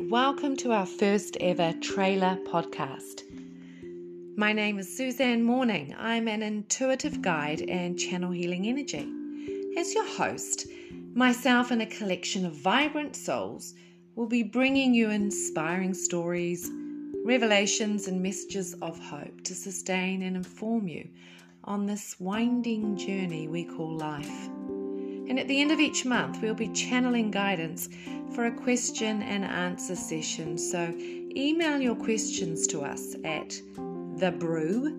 Welcome to our first ever trailer podcast. My name is Suzanne Morning. I'm an intuitive guide and channel healing energy. As your host, myself and a collection of vibrant souls will be bringing you inspiring stories, revelations, and messages of hope to sustain and inform you on this winding journey we call life. And at the end of each month, we'll be channeling guidance for a question and answer session. So email your questions to us at the brew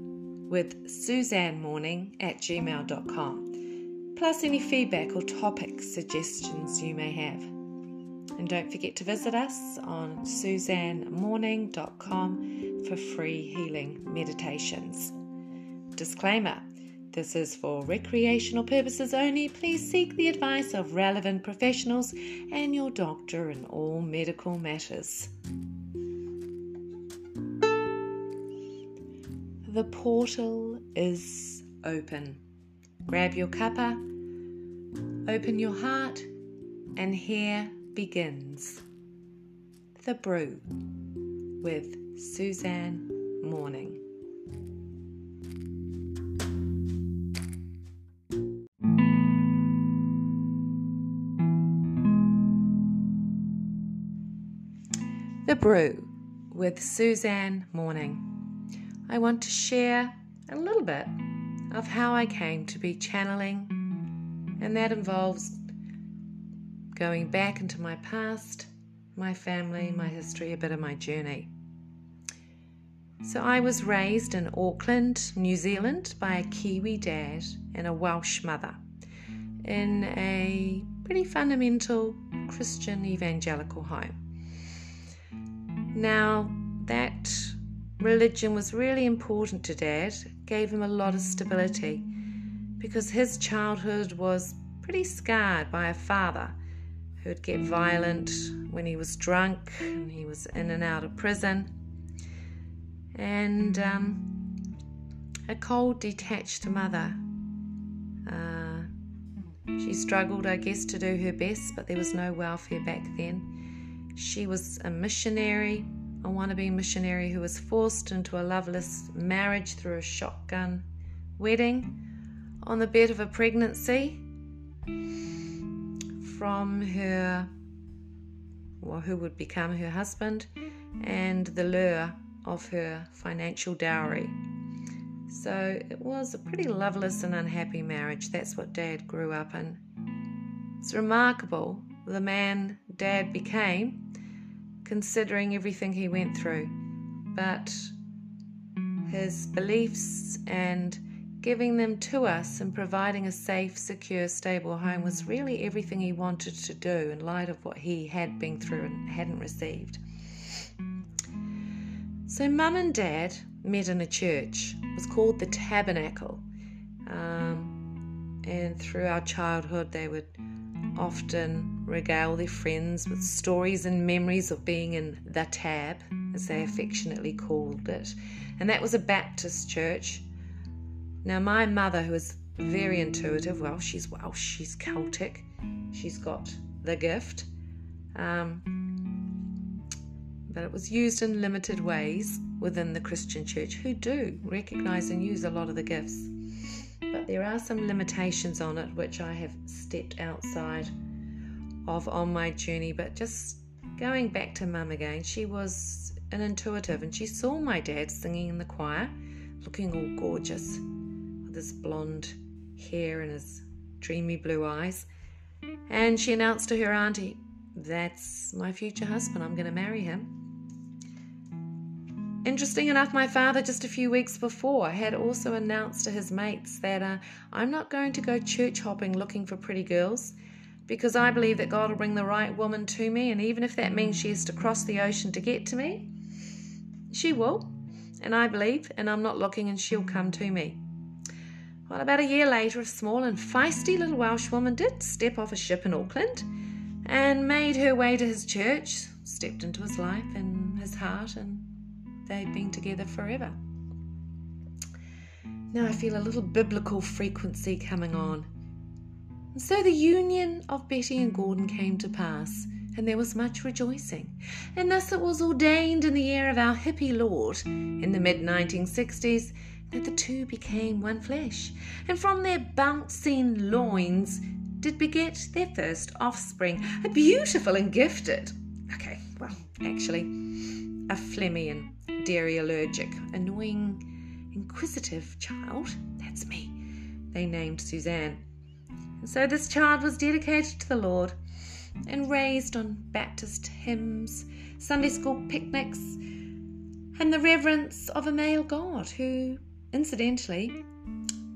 with Suzanne Morning at gmail.com, plus any feedback or topic suggestions you may have. And don't forget to visit us on suzannemorning.com for free healing meditations. Disclaimer this is for recreational purposes only. Please seek the advice of relevant professionals and your doctor in all medical matters. The portal is open. Grab your cuppa, open your heart, and here begins The Brew with Suzanne Morning. The Brew with Suzanne Morning. I want to share a little bit of how I came to be channeling, and that involves going back into my past, my family, my history, a bit of my journey. So, I was raised in Auckland, New Zealand, by a Kiwi dad and a Welsh mother in a pretty fundamental Christian evangelical home. Now, that religion was really important to Dad, gave him a lot of stability because his childhood was pretty scarred by a father who'd get violent when he was drunk and he was in and out of prison. And um, a cold, detached mother. Uh, she struggled, I guess, to do her best, but there was no welfare back then. She was a missionary, a wannabe missionary who was forced into a loveless marriage through a shotgun wedding on the bed of a pregnancy from her, well, who would become her husband, and the lure of her financial dowry. So it was a pretty loveless and unhappy marriage. That's what Dad grew up in. It's remarkable the man Dad became considering everything he went through. But his beliefs and giving them to us and providing a safe, secure, stable home was really everything he wanted to do in light of what he had been through and hadn't received. So, mum and dad met in a church. It was called the Tabernacle. Um, and through our childhood, they would often regale their friends with stories and memories of being in the Tab, as they affectionately called it. And that was a Baptist church. Now, my mother, who is very intuitive, well, she's Welsh, she's Celtic, she's got the gift. Um, but it was used in limited ways within the Christian church, who do recognize and use a lot of the gifts but there are some limitations on it which I have stepped outside of on my journey. But just going back to mum again, she was an intuitive and she saw my dad singing in the choir, looking all gorgeous with his blonde hair and his dreamy blue eyes. And she announced to her auntie, That's my future husband, I'm going to marry him. Interesting enough, my father, just a few weeks before, had also announced to his mates that uh, I'm not going to go church hopping looking for pretty girls because I believe that God will bring the right woman to me, and even if that means she has to cross the ocean to get to me, she will. And I believe, and I'm not looking, and she'll come to me. Well, about a year later, a small and feisty little Welsh woman did step off a ship in Auckland and made her way to his church, stepped into his life and his heart, and they've been together forever. Now I feel a little biblical frequency coming on. So the union of Betty and Gordon came to pass. and there was much rejoicing. And thus it was ordained in the year of our hippie Lord, in the mid 1960s, that the two became one flesh, and from their bouncing loins did beget their first offspring, a beautiful and gifted. Okay, well, actually, a phlegmy and dairy allergic, annoying, inquisitive child. That's me. They named Suzanne. So this child was dedicated to the Lord and raised on Baptist hymns, Sunday school picnics, and the reverence of a male God who, incidentally,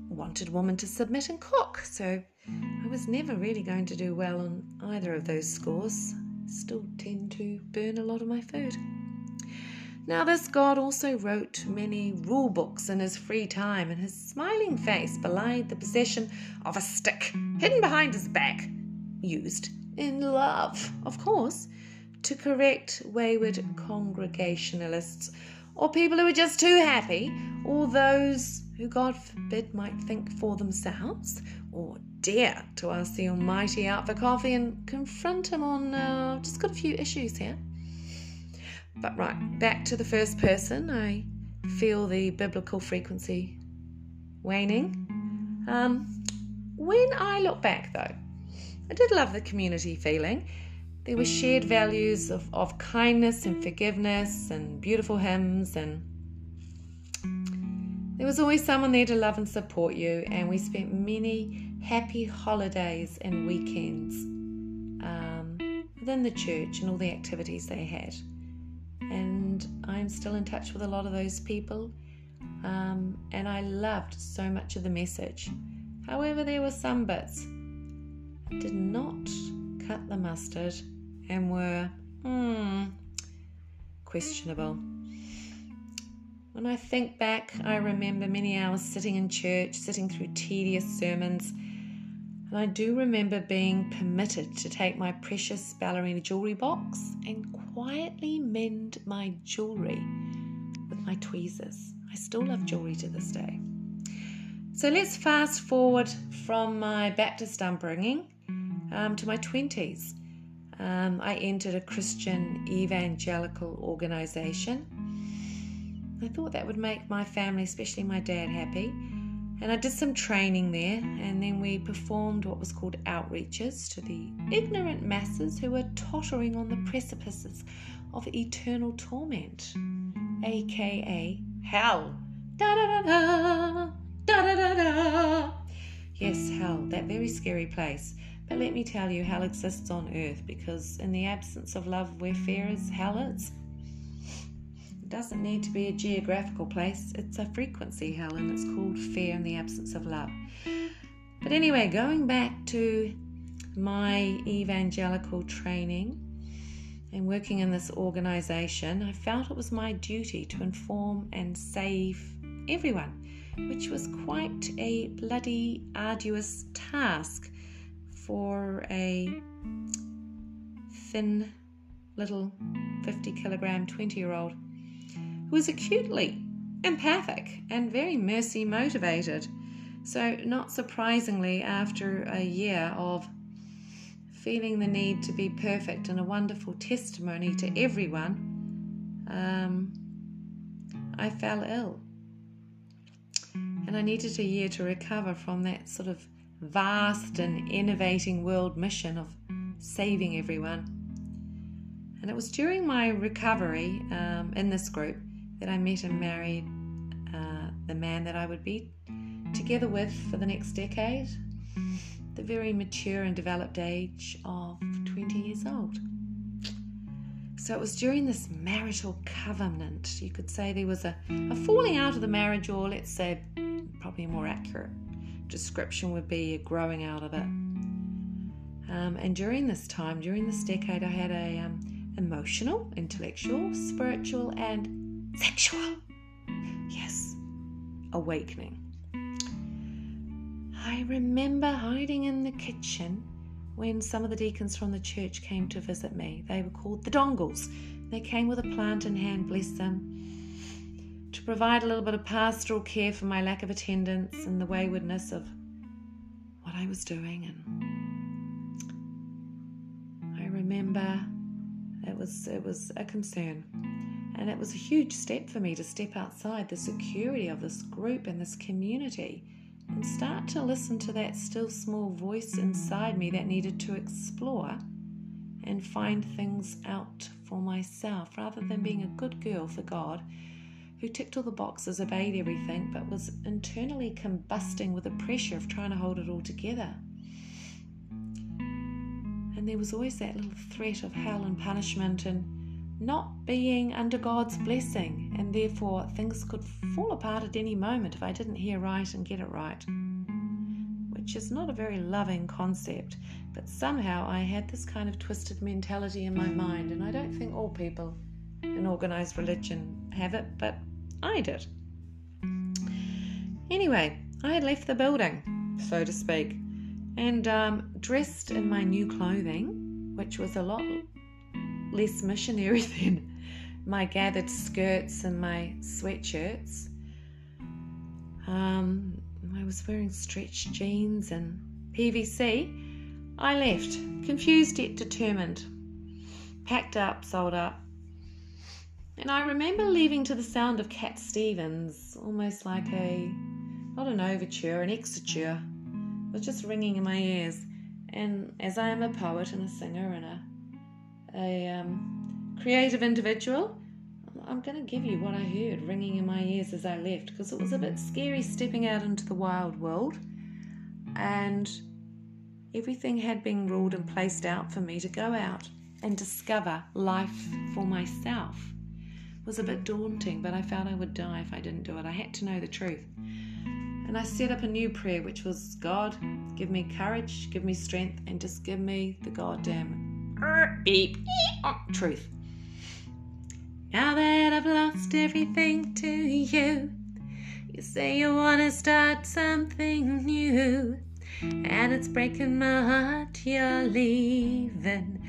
wanted women to submit and cook. So I was never really going to do well on either of those scores. Still tend to burn a lot of my food. Now, this God also wrote many rule books in his free time, and his smiling face belied the possession of a stick hidden behind his back, used in love, of course, to correct wayward congregationalists or people who are just too happy, or those who, God forbid, might think for themselves or dare to ask the Almighty out for coffee and confront Him on uh, just got a few issues here. But right, back to the first person, I feel the biblical frequency waning. Um, when I look back, though, I did love the community feeling. There were shared values of, of kindness and forgiveness and beautiful hymns, and there was always someone there to love and support you. And we spent many happy holidays and weekends um, within the church and all the activities they had. And I'm still in touch with a lot of those people. Um, and I loved so much of the message. However, there were some bits that did not cut the mustard and were hmm, questionable. When I think back, I remember many hours sitting in church, sitting through tedious sermons, and I do remember being permitted to take my precious ballerina jewellery box and quietly mend my jewellery with my tweezers. I still love jewellery to this day. So let's fast forward from my Baptist upbringing um, to my 20s. Um, I entered a Christian evangelical organization. I thought that would make my family, especially my dad, happy. And I did some training there, and then we performed what was called outreaches to the ignorant masses who were tottering on the precipices of eternal torment, aka hell. Da da da da, da da da da. Yes, hell, that very scary place but let me tell you, hell exists on earth because in the absence of love, where fear is, hell is. It doesn't need to be a geographical place, it's a frequency hell, and it's called fear in the absence of love. But anyway, going back to my evangelical training and working in this organization, I felt it was my duty to inform and save everyone, which was quite a bloody arduous task for a thin little 50 kilogram 20 year old who was acutely empathic and very mercy motivated. So, not surprisingly, after a year of feeling the need to be perfect and a wonderful testimony to everyone, um, I fell ill. And I needed a year to recover from that sort of vast and innovating world mission of saving everyone. And it was during my recovery um, in this group that I met and married uh, the man that I would be together with for the next decade, the very mature and developed age of 20 years old. So it was during this marital covenant, you could say there was a, a falling out of the marriage, or let's say, probably a more accurate, description would be a growing out of it. Um, and during this time, during this decade, I had a um, emotional, intellectual, spiritual, and sexual, yes, awakening. I remember hiding in the kitchen when some of the deacons from the church came to visit me. They were called the Dongles. They came with a plant in hand, bless them to provide a little bit of pastoral care for my lack of attendance and the waywardness of what I was doing. And I remember it was it was a concern. And it was a huge step for me to step outside the security of this group and this community and start to listen to that still small voice inside me that needed to explore and find things out for myself rather than being a good girl for God who ticked all the boxes, obeyed everything, but was internally combusting with the pressure of trying to hold it all together. And there was always that little threat of hell and punishment and not being under God's blessing, and therefore things could fall apart at any moment if I didn't hear right and get it right. Which is not a very loving concept, but somehow I had this kind of twisted mentality in my mind, and I don't think all people in organized religion have it, but I did. Anyway, I had left the building, so to speak, and um, dressed in my new clothing, which was a lot less missionary than my gathered skirts and my sweatshirts. Um, I was wearing stretched jeans and PVC. I left, confused yet determined. Packed up, sold up. And I remember leaving to the sound of Cat Stevens, almost like a, not an overture, an exuture. It was just ringing in my ears. And as I am a poet and a singer and a a um, creative individual, I'm going to give you what I heard ringing in my ears as I left because it was a bit scary stepping out into the wild world. And everything had been ruled and placed out for me to go out and discover life for myself. It was a bit daunting, but I felt I would die if I didn't do it. I had to know the truth. And I set up a new prayer, which was God, give me courage, give me strength, and just give me the goddamn beep, oh, truth. Now that I've lost everything to you, you say you want to start something new. And it's breaking my heart you're leaving.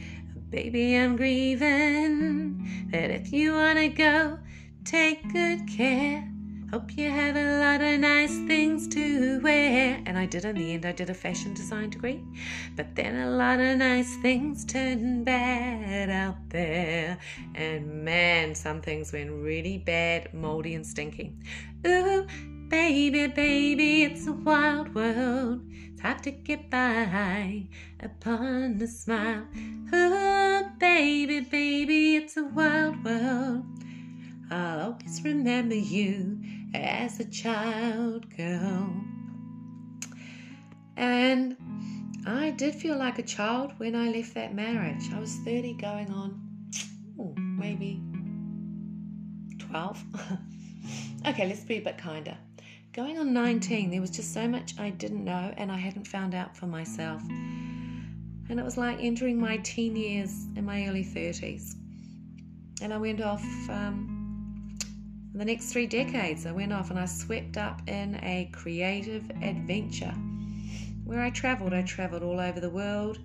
Baby, I'm grieving. But if you want to go, take good care. Hope you have a lot of nice things to wear. And I did in the end, I did a fashion design degree. But then a lot of nice things turned bad out there. And man, some things went really bad, moldy, and stinky. Ooh, baby, baby, it's a wild world. It's hard to get by upon a smile. Ooh, baby, baby, it's a wild world. I'll always remember you as a child girl. And I did feel like a child when I left that marriage. I was 30 going on oh, maybe 12. okay, let's be a bit kinder. Going on 19, there was just so much I didn't know and I hadn't found out for myself. And it was like entering my teen years in my early 30s. And I went off um, the next three decades, I went off and I swept up in a creative adventure. Where I traveled, I traveled all over the world.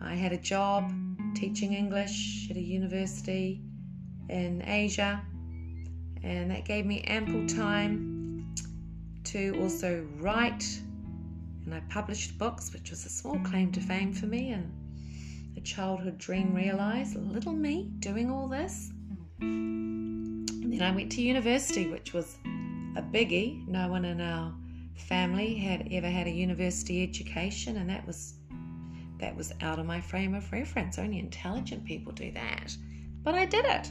I had a job teaching English at a university in Asia, and that gave me ample time to also write. And I published books, which was a small claim to fame for me and a childhood dream realized. Little me doing all this. Then I went to university, which was a biggie. No one in our family had ever had a university education, and that was that was out of my frame of reference. Only intelligent people do that. But I did it.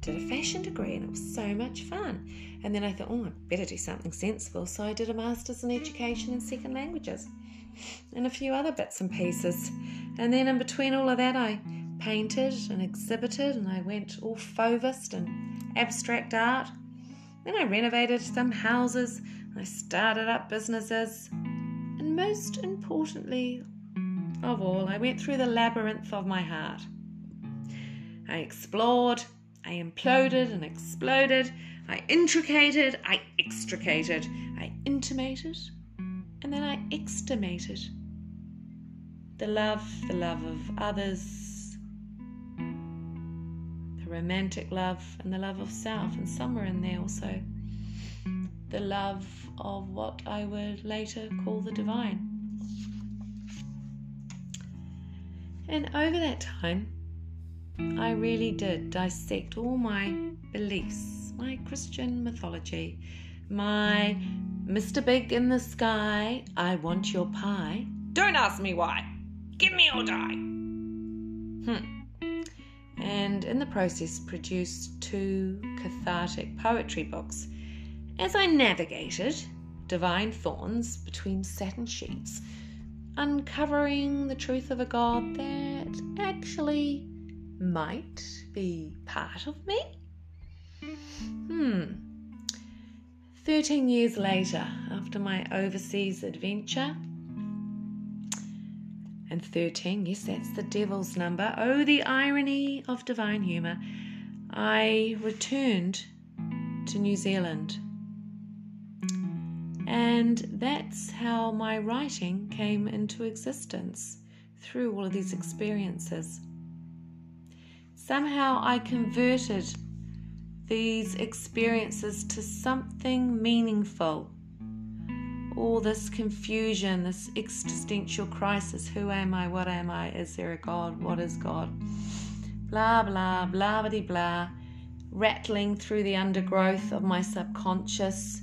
Did a fashion degree and it was so much fun. And then I thought, oh, I better do something sensible. So I did a master's in education in second languages and a few other bits and pieces. And then in between all of that, I painted and exhibited and I went all Fauvist and abstract art. Then I renovated some houses, I started up businesses, and most importantly of all, I went through the labyrinth of my heart. I explored, I imploded and exploded, I intricated, I extricated, I intimated, and then I extimated. The love, the love of others, romantic love and the love of self, and somewhere in there also the love of what I would later call the divine. And over that time, I really did dissect all my beliefs, my Christian mythology, my Mr. Big in the sky, I want your pie. Don't ask me why. Give me or die. Hmm. And in the process, produced two cathartic poetry books as I navigated divine thorns between satin sheets, uncovering the truth of a God that actually might be part of me. Hmm. 13 years later, after my overseas adventure, and 13, yes, that's the devil's number. Oh, the irony of divine humour. I returned to New Zealand. And that's how my writing came into existence through all of these experiences. Somehow I converted these experiences to something meaningful. All this confusion, this existential crisis who am I? What am I? Is there a God? What is God? Blah, blah, blah, blah, blah, rattling through the undergrowth of my subconscious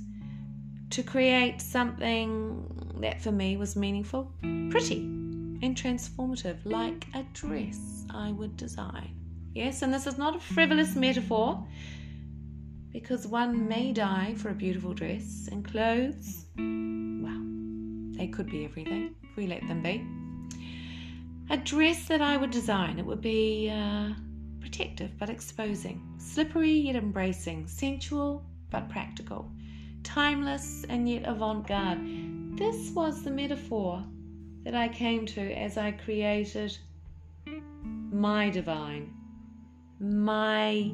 to create something that for me was meaningful, pretty, and transformative, like a dress I would design. Yes, and this is not a frivolous metaphor because one may die for a beautiful dress and clothes. Well, they could be everything if we let them be. A dress that I would design, it would be uh, protective but exposing, slippery yet embracing, sensual but practical, timeless and yet avant garde. This was the metaphor that I came to as I created my divine, my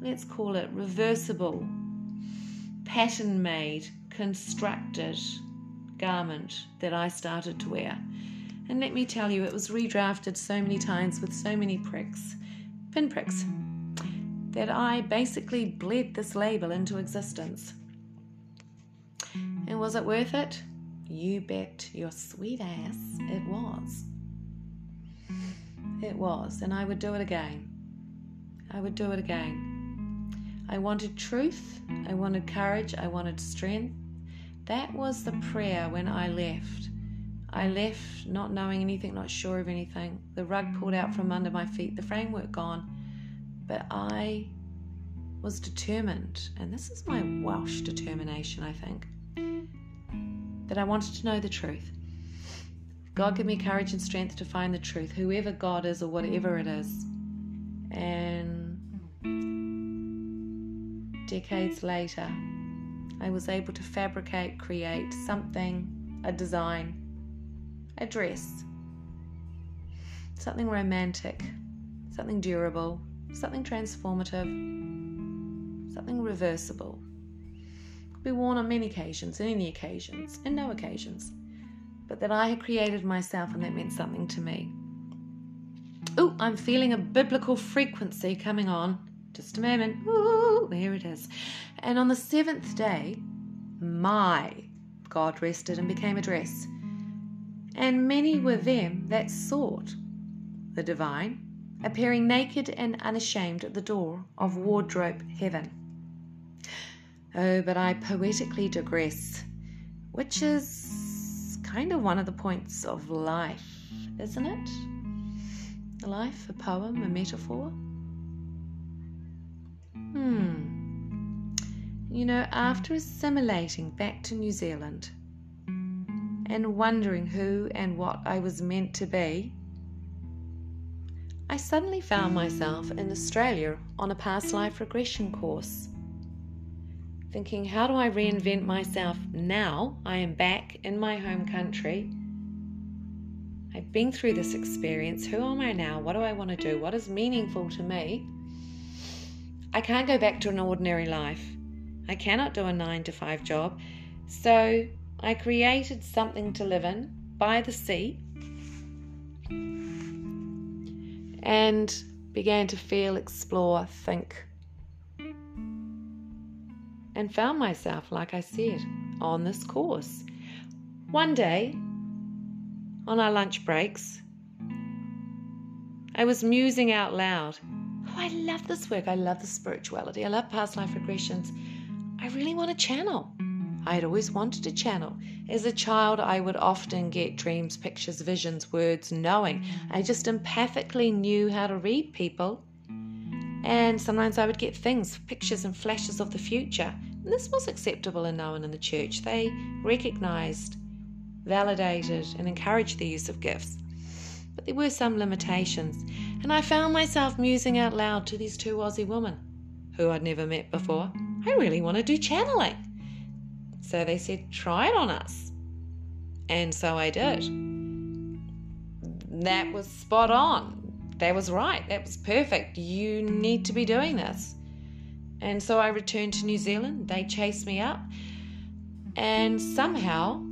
let's call it reversible, pattern made, constructed garment that I started to wear. And let me tell you, it was redrafted so many times with so many pricks, pin pricks, that I basically bled this label into existence. And was it worth it? You bet your sweet ass it was. It was, and I would do it again. I would do it again. I wanted truth, I wanted courage, I wanted strength. That was the prayer when I left. I left not knowing anything, not sure of anything, the rug pulled out from under my feet, the framework gone. But I was determined, and this is my Welsh determination, I think, that I wanted to know the truth. God give me courage and strength to find the truth, whoever God is or whatever it is. And decades later, I was able to fabricate, create something, a design, a dress, something romantic, something durable, something transformative, something reversible. Could be worn on many occasions, and any occasions, and no occasions, but that I had created myself and that meant something to me. Oh, I'm feeling a biblical frequency coming on. Just a moment. Ooh, there it is. And on the seventh day, my God rested and became a dress. And many were them that sought the divine, appearing naked and unashamed at the door of wardrobe heaven. Oh, but I poetically digress, which is kind of one of the points of life, isn't it? Life, a poem, a metaphor. Hmm. You know, after assimilating back to New Zealand and wondering who and what I was meant to be, I suddenly found myself in Australia on a past life regression course. Thinking, how do I reinvent myself now? I am back in my home country. I've been through this experience. Who am I now? What do I want to do? What is meaningful to me? I can't go back to an ordinary life. I cannot do a nine to five job. So I created something to live in by the sea and began to feel, explore, think, and found myself, like I said, on this course. One day, on our lunch breaks, I was musing out loud. I love this work. I love the spirituality. I love past life regressions. I really want to channel. I had always wanted to channel. As a child, I would often get dreams, pictures, visions, words, knowing. I just empathically knew how to read people. And sometimes I would get things, pictures, and flashes of the future. And this was acceptable and known in the church. They recognized, validated, and encouraged the use of gifts. But there were some limitations. And I found myself musing out loud to these two Aussie women who I'd never met before. I really want to do channeling. So they said, try it on us. And so I did. That was spot on. That was right. That was perfect. You need to be doing this. And so I returned to New Zealand. They chased me up. And somehow,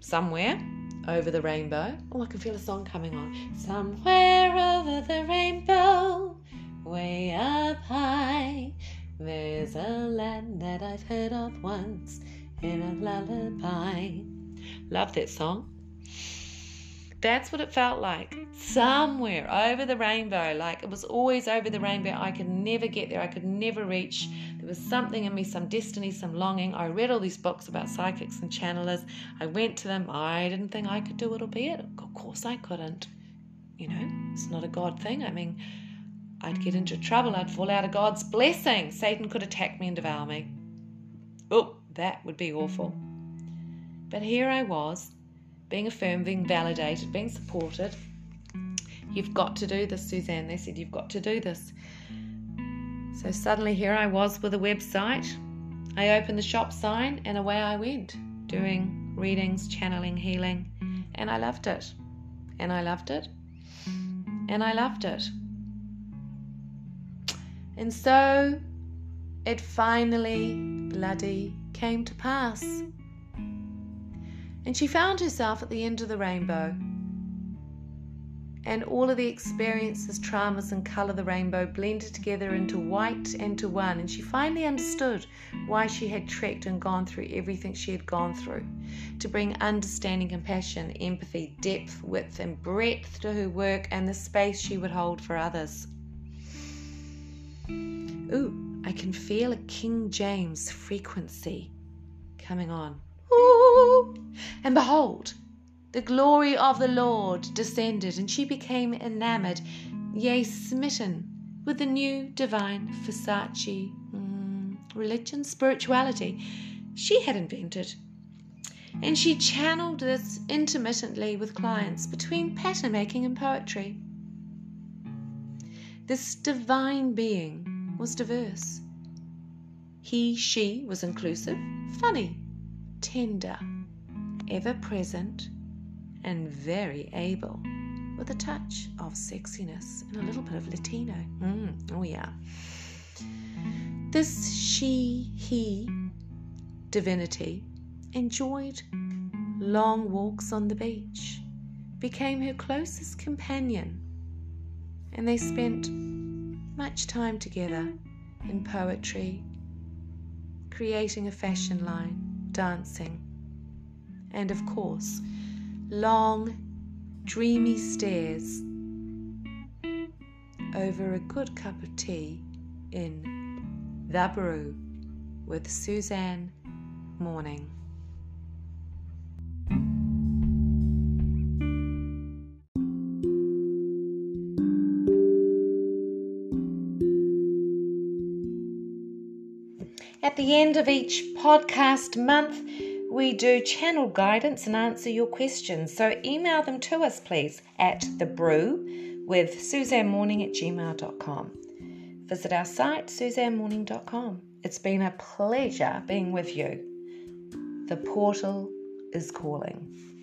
somewhere over the rainbow, oh, I can feel a song coming on. Somewhere over the rainbow, way up high, there's a land that I've heard of once in a lullaby. Love that song. That's what it felt like. Somewhere over the rainbow. Like it was always over the rainbow. I could never get there. I could never reach. There was something in me, some destiny, some longing. I read all these books about psychics and channelers. I went to them. I didn't think I could do it or be it. Of course I couldn't. You know, it's not a God thing. I mean, I'd get into trouble. I'd fall out of God's blessing. Satan could attack me and devour me. Oh, that would be awful. But here I was, being affirmed, being validated, being supported. You've got to do this, Suzanne. They said, You've got to do this. So suddenly here I was with a website. I opened the shop sign and away I went, doing readings, channeling, healing. And I loved it. And I loved it. And I loved it. And so it finally bloody came to pass. And she found herself at the end of the rainbow. And all of the experiences, traumas, and colour of the rainbow blended together into white and to one. And she finally understood why she had trekked and gone through everything she had gone through to bring understanding, compassion, empathy, depth, width, and breadth to her work and the space she would hold for others. Ooh, I can feel a King James frequency coming on. Ooh, and behold, the glory of the Lord descended, and she became enamored, yea, smitten with the new divine Versace mm, religion, spirituality she had invented. And she channeled this intermittently with clients between pattern making and poetry. This divine being was diverse. He, she was inclusive, funny, tender, ever present, and very able, with a touch of sexiness and a little bit of Latino. Mm, oh, yeah. This she, he divinity enjoyed long walks on the beach, became her closest companion, and they spent much time together in poetry, creating a fashion line, dancing, and of course, long, dreamy stares over a good cup of tea in The Brew with Suzanne Morning. At the end of each podcast month, we do channel guidance and answer your questions. So email them to us, please, at the brew with suzannemorning at gmail.com. Visit our site, suzannemorning.com. It's been a pleasure being with you. The portal is calling.